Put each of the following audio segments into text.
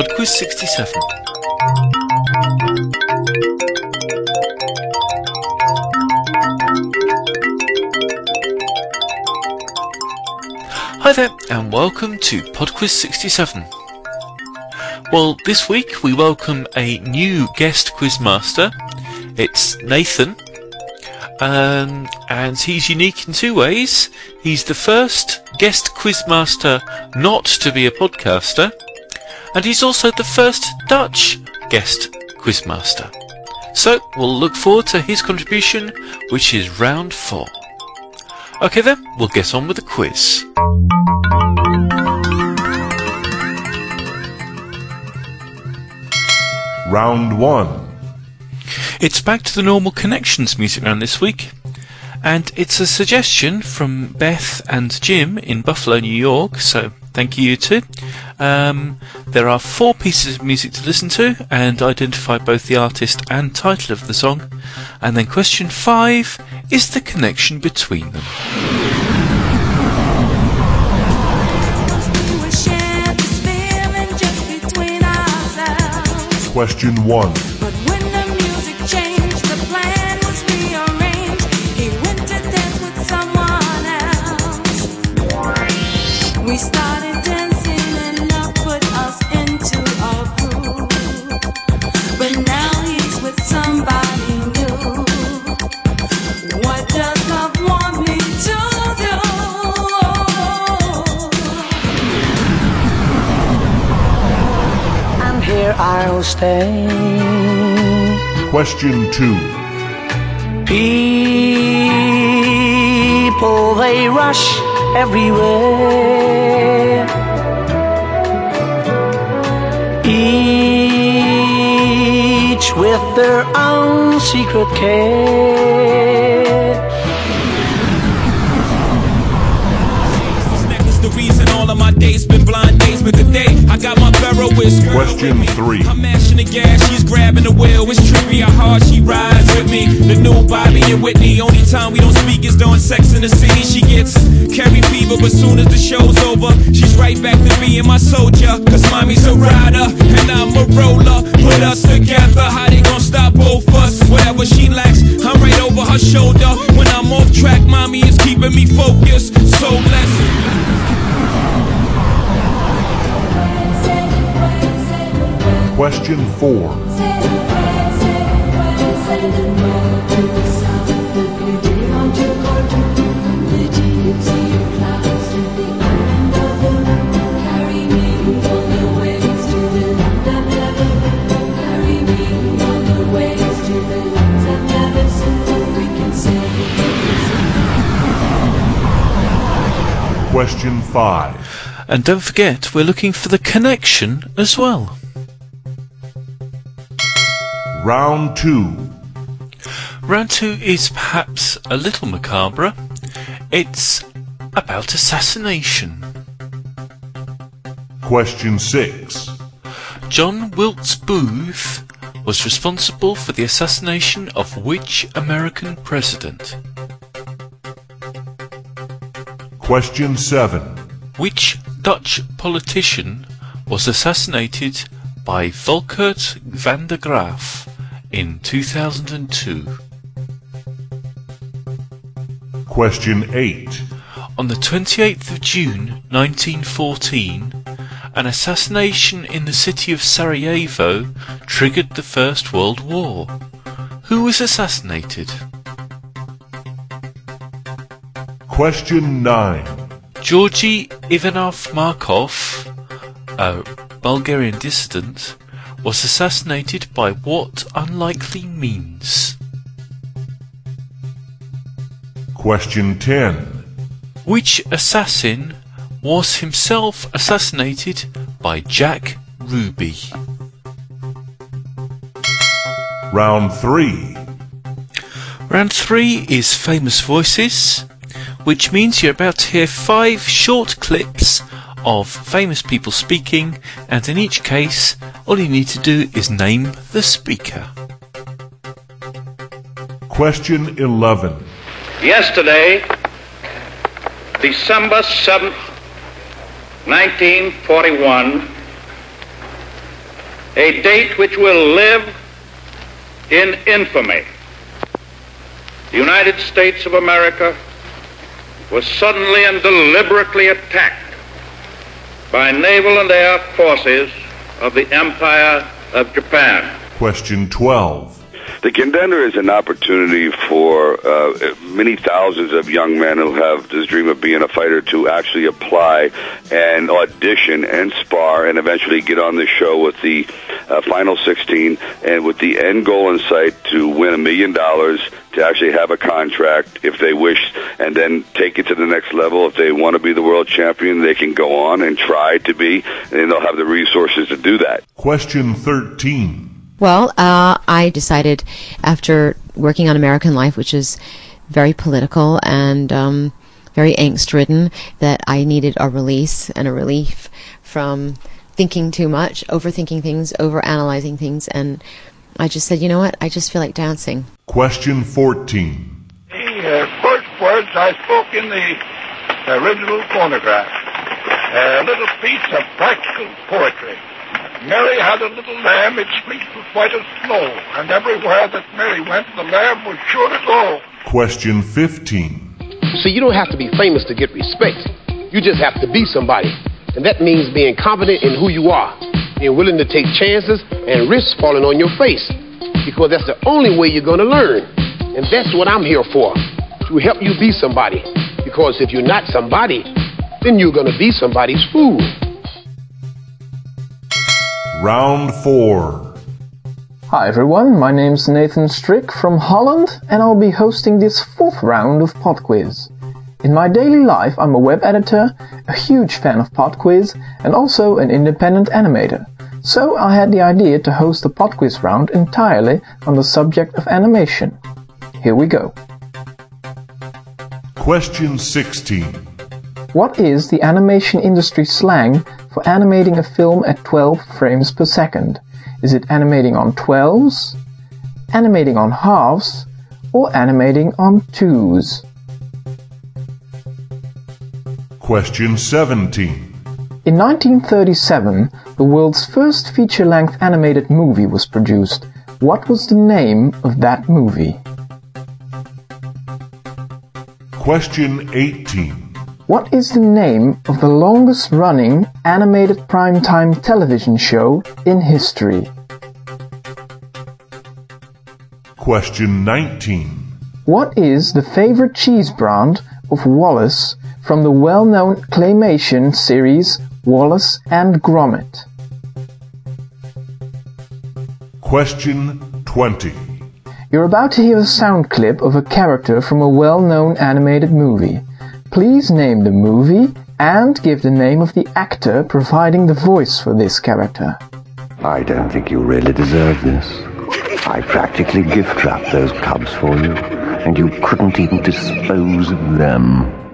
PodQuiz 67. Hi there, and welcome to PodQuiz 67. Well, this week we welcome a new guest quizmaster. It's Nathan, um, and he's unique in two ways. He's the first guest quizmaster not to be a podcaster, and he's also the first Dutch guest quizmaster. So we'll look forward to his contribution, which is round four. Okay then, we'll get on with the quiz. Round 1. It's back to the normal connections music round this week. And it's a suggestion from Beth and Jim in Buffalo, New York. So thank you, you two. Um, there are four pieces of music to listen to and identify both the artist and title of the song. And then question five is the connection between them. Question 1. I'll stay. Question 2. People, they rush everywhere. Each with their own secret care. Necklace the reason all of my days been blind days, but today I got my Ferroist girl Question three. I'm mashing the gas, she's grabbing the wheel. It's trippy how hard she rides with me. The new Bobby and Whitney. Only time we don't speak is during sex in the city. She gets Carrie fever, but soon as the show's over, she's right back to being my soldier. Cause mommy's a rider and I'm a roller. Put us together, how they gonna stop both us? Whatever she lacks, I'm right over her shoulder. When I'm off track, mommy is keeping me focused. So let's Question 4. Question 5. And don't forget, we're looking for the connection as well. Round 2. Round two is perhaps a little macabre. It's about assassination. Question 6. John Wilkes Booth was responsible for the assassination of which American president? Question 7. Which Dutch politician was assassinated by Volkert van der Graaf in 2002? Question 8. On the 28th of June 1914, an assassination in the city of Sarajevo triggered the First World War. Who was assassinated? Question 9. Georgy Ivanov Markov, a Bulgarian dissident, was assassinated by what unlikely means? Question 10. Which assassin was himself assassinated by Jack Ruby? Round 3. Round three is famous voices, which means you're about to hear five short clips of famous people speaking, and in each case, all you need to do is name the speaker. Question 11. Yesterday, December 7th, 1941, a date which will live in infamy. The United States of America was suddenly and deliberately attacked by naval and air forces of the Empire of Japan. Question 12. The contender is an opportunity for uh, many thousands of young men who have this dream of being a fighter to actually apply and audition and spar and eventually get on the show with the uh, final 16 and with the end goal in sight to win a million dollars to actually have a contract if they wish and then take it to the next level. If they want to be the world champion, they can go on and try to be and they'll have the resources to do that. Question 13. Well, uh, I decided after working on American Life, which is very political and um, very angst ridden, that I needed a release and a relief from thinking too much, overthinking things, overanalyzing things, and I just said, you know what? I just feel like dancing. Question 14. The uh, first words I spoke in the original phonograph. A little piece of practical poetry. Mary had a little lamb, its fleece was white as snow, and everywhere that Mary went, the lamb was sure to go. Question 15. See, you don't have to be famous to get respect. You just have to be somebody. And that means being confident in who you are, being willing to take chances and risk falling on your face. Because that's the only way you're going to learn. And that's what I'm here for, to help you be somebody. Because if you're not somebody, then you're going to be somebody's fool. Round 4. Hi everyone, my name's Nathan Strik from Holland and I'll be hosting this fourth round of Pod Quiz. In my daily life, I'm a web editor, a huge fan of PodQuiz, and also an independent animator. So I had the idea to host a PodQuiz round entirely on the subject of animation. Here we go. Question 16. What is the animation industry slang for animating a film at 12 frames per second? Is it animating on 12s, animating on halves, or animating on twos? Question 17. In 1937, the world's first feature-length animated movie was produced. What was the name of that movie? Question 18. What is the name of the longest running animated primetime television show in history? Question 19. What is the favorite cheese brand of Wallace from the well-known claymation series Wallace and Gromit? Question 20. You're about to hear a sound clip of a character from a well-known animated movie. Please name the movie and give the name of the actor providing the voice for this character. I don't think you really deserve this. I practically gift wrapped those cubs for you, and you couldn't even dispose of them.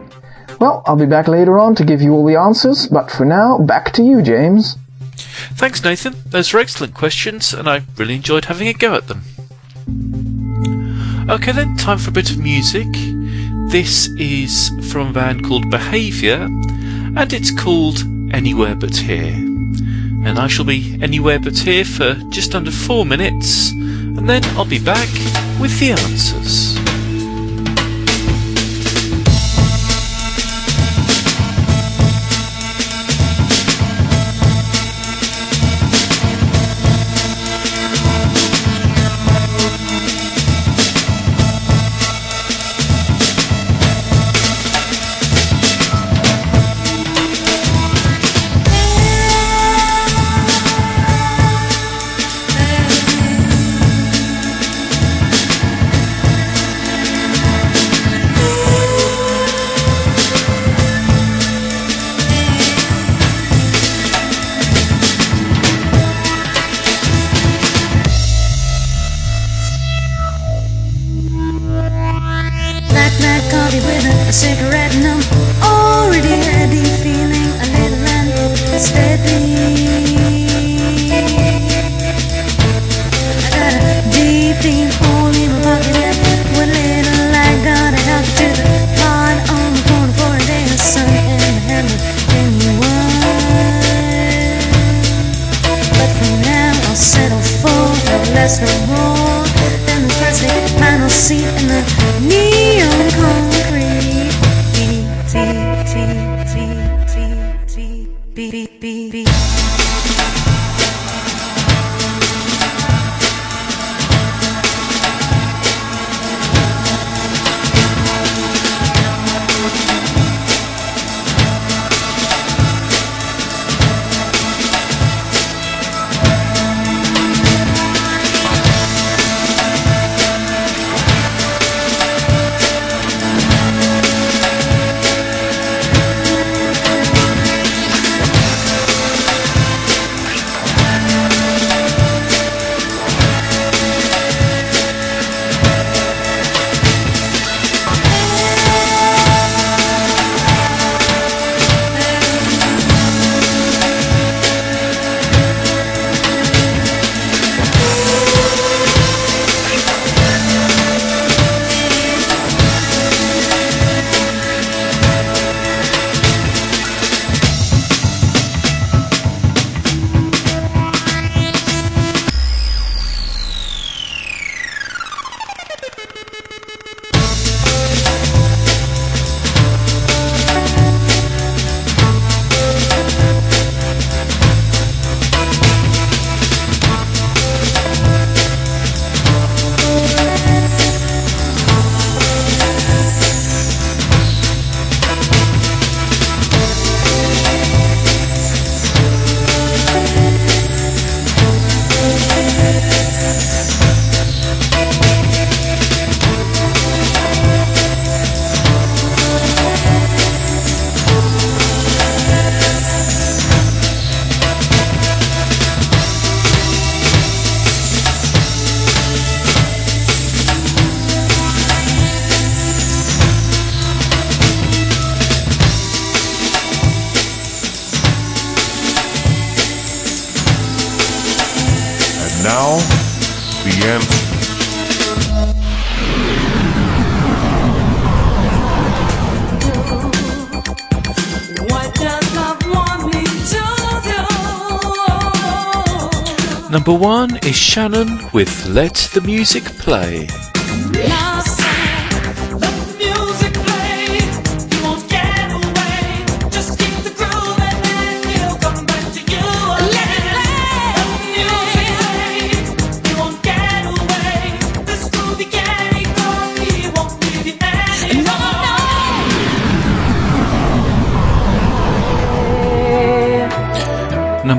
Well, I'll be back later on to give you all the answers, but for now, back to you, James. Thanks, Nathan. Those were excellent questions, and I really enjoyed having a go at them. Okay, then, time for a bit of music. This is from a band called Behaviour, and it's called Anywhere But Here. And I shall be anywhere but here for just under four minutes, and then I'll be back with the answers. see Number one is Shannon with Let the Music Play.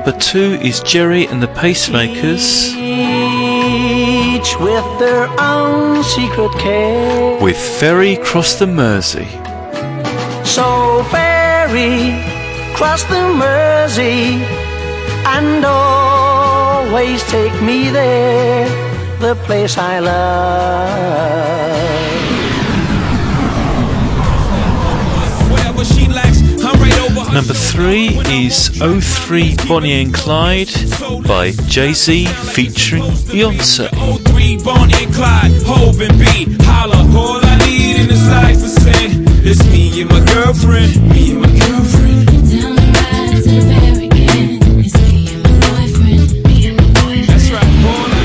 Number two is Gerry and the Pacemakers Each with their own secret care. with Ferry Cross the Mersey. So ferry, cross the Mersey, and always take me there, the place I love. Number three is 03 Bonnie and Clyde by Jay Z featuring Beyonce. 03 Bonnie and Clyde, and B, holla. All I need in this life is sin. It's me and my girlfriend, me and my girlfriend. That's right, all I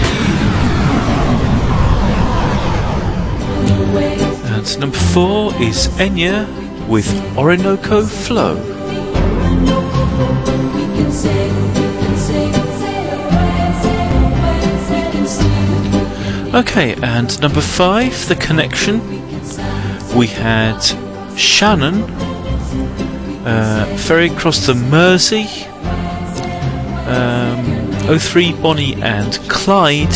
And number four is Enya with Orinoco Flow. Okay, and number five, The Connection. We had Shannon, uh, Ferry Across the Mersey, um, 03 Bonnie and Clyde,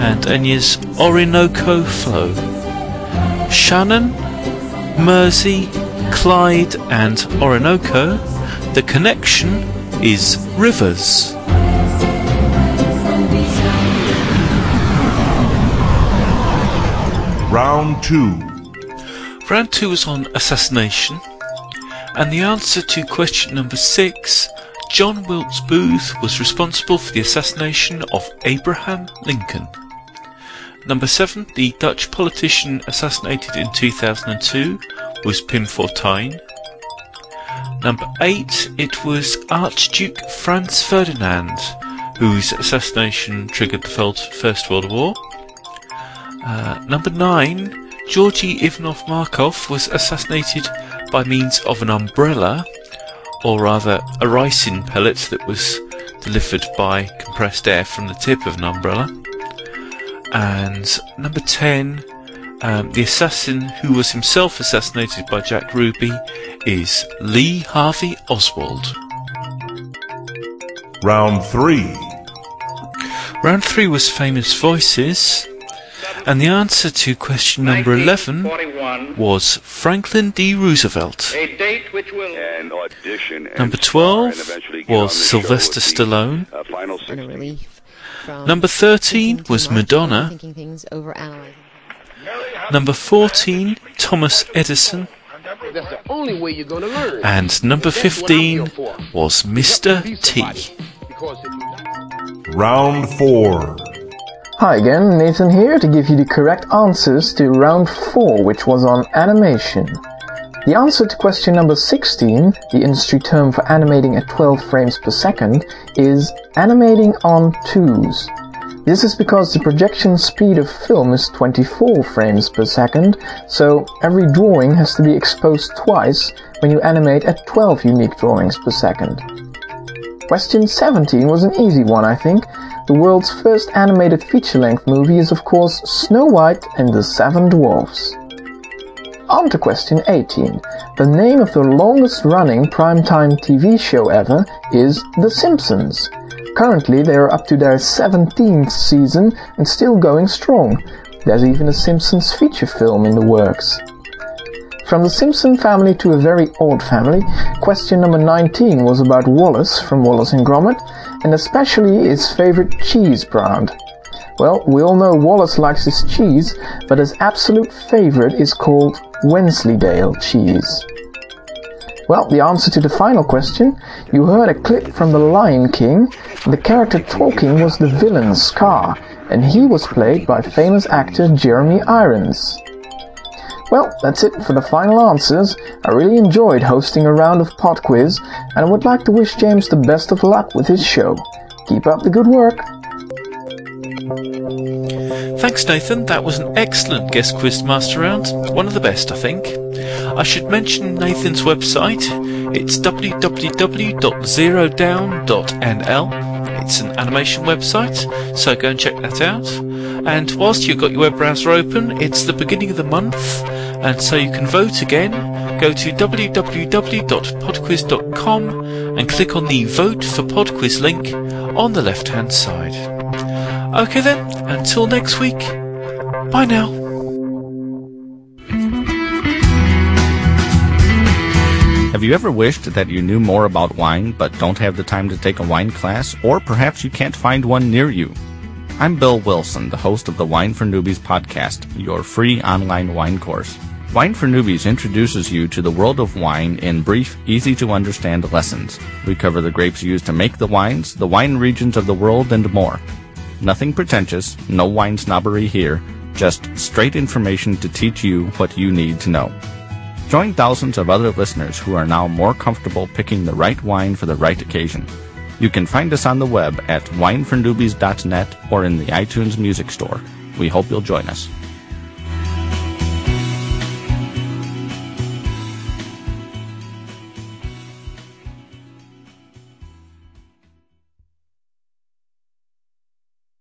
and Enya's Orinoco Flow. Shannon, Mersey, Clyde, and Orinoco. The connection is rivers. Round 2. Round two was on assassination, and the answer to question number six John Wilkes Booth was responsible for the assassination of Abraham Lincoln. Number seven, the Dutch politician assassinated in 2002 was Pim Fortuyn. Number eight, it was Archduke Franz Ferdinand, whose assassination triggered the First World War. Uh, number nine, Georgy Ivanov Markov was assassinated by means of an umbrella, or rather a ricin pellet that was delivered by compressed air from the tip of an umbrella. And number 10, um, the assassin who was himself assassinated by Jack Ruby is Lee Harvey Oswald. Round 3. Round 3 was famous voices, and the answer to question number 11 was Franklin D. Roosevelt. A date which will and audition. And Number star and 12 eventually get on was Sylvester with the, Stallone. uh, final And a 16. relief from Number 13 was Madonna. Over. Number 14, Thomas Edison. That's the only way you're gonna learn. And number That's what I'm here 15 was Mr. T. somebody. Because if you Round 4. Hi again, Nathan here to give you the correct answers to round 4, which was on animation. The answer to question number 16, the industry term for animating at 12 frames per second, is animating on twos. This is because the projection speed of film is 24 frames per second, so every drawing has to be exposed twice when you animate at 12 unique drawings per second. Question 17 was an easy one, I think. The world's first animated feature-length movie is of course Snow White and the Seven Dwarfs. On to question 18. The name of the longest running primetime TV show ever is The Simpsons. Currently they are up to their 17th season and still going strong. There's even a Simpsons feature film in the works. From the Simpson family to a very odd family, question number 19 was about Wallace from Wallace and Gromit, and especially his favorite cheese brand. Well, we all know Wallace likes his cheese, but his absolute favorite is called Wensleydale cheese. Well, the answer to the final question, you heard a clip from The Lion King. The character talking was the villain Scar, and he was played by famous actor Jeremy Irons. Well, that's it for the final answers. I really enjoyed hosting a round of pod quiz, and I would like to wish James the best of luck with his show. Keep up the good work. Thanks, Nathan. That was an excellent guest quiz master round. One of the best, I think. I should mention Nathan's website. It's www.zerodown.nl. It's an animation website, so go and check that out. And whilst you've got your web browser open, it's the beginning of the month, and so you can vote again. Go to www.podquiz.com and click on the Vote for Podquiz link on the left hand side. Okay then, until next week, bye now. Have you ever wished that you knew more about wine but don't have the time to take a wine class, or perhaps you can't find one near you? I'm Bill Wilson, the host of the Wine for Newbies podcast, your free online wine course. Wine for Newbies introduces you to the world of wine in brief, easy to understand lessons. We cover the grapes used to make the wines, the wine regions of the world, and more. Nothing pretentious, no wine snobbery here, just straight information to teach you what you need to know. Join thousands of other listeners who are now more comfortable picking the right wine for the right occasion. You can find us on the web at winefornewbies.net or in the iTunes Music Store. We hope you'll join us.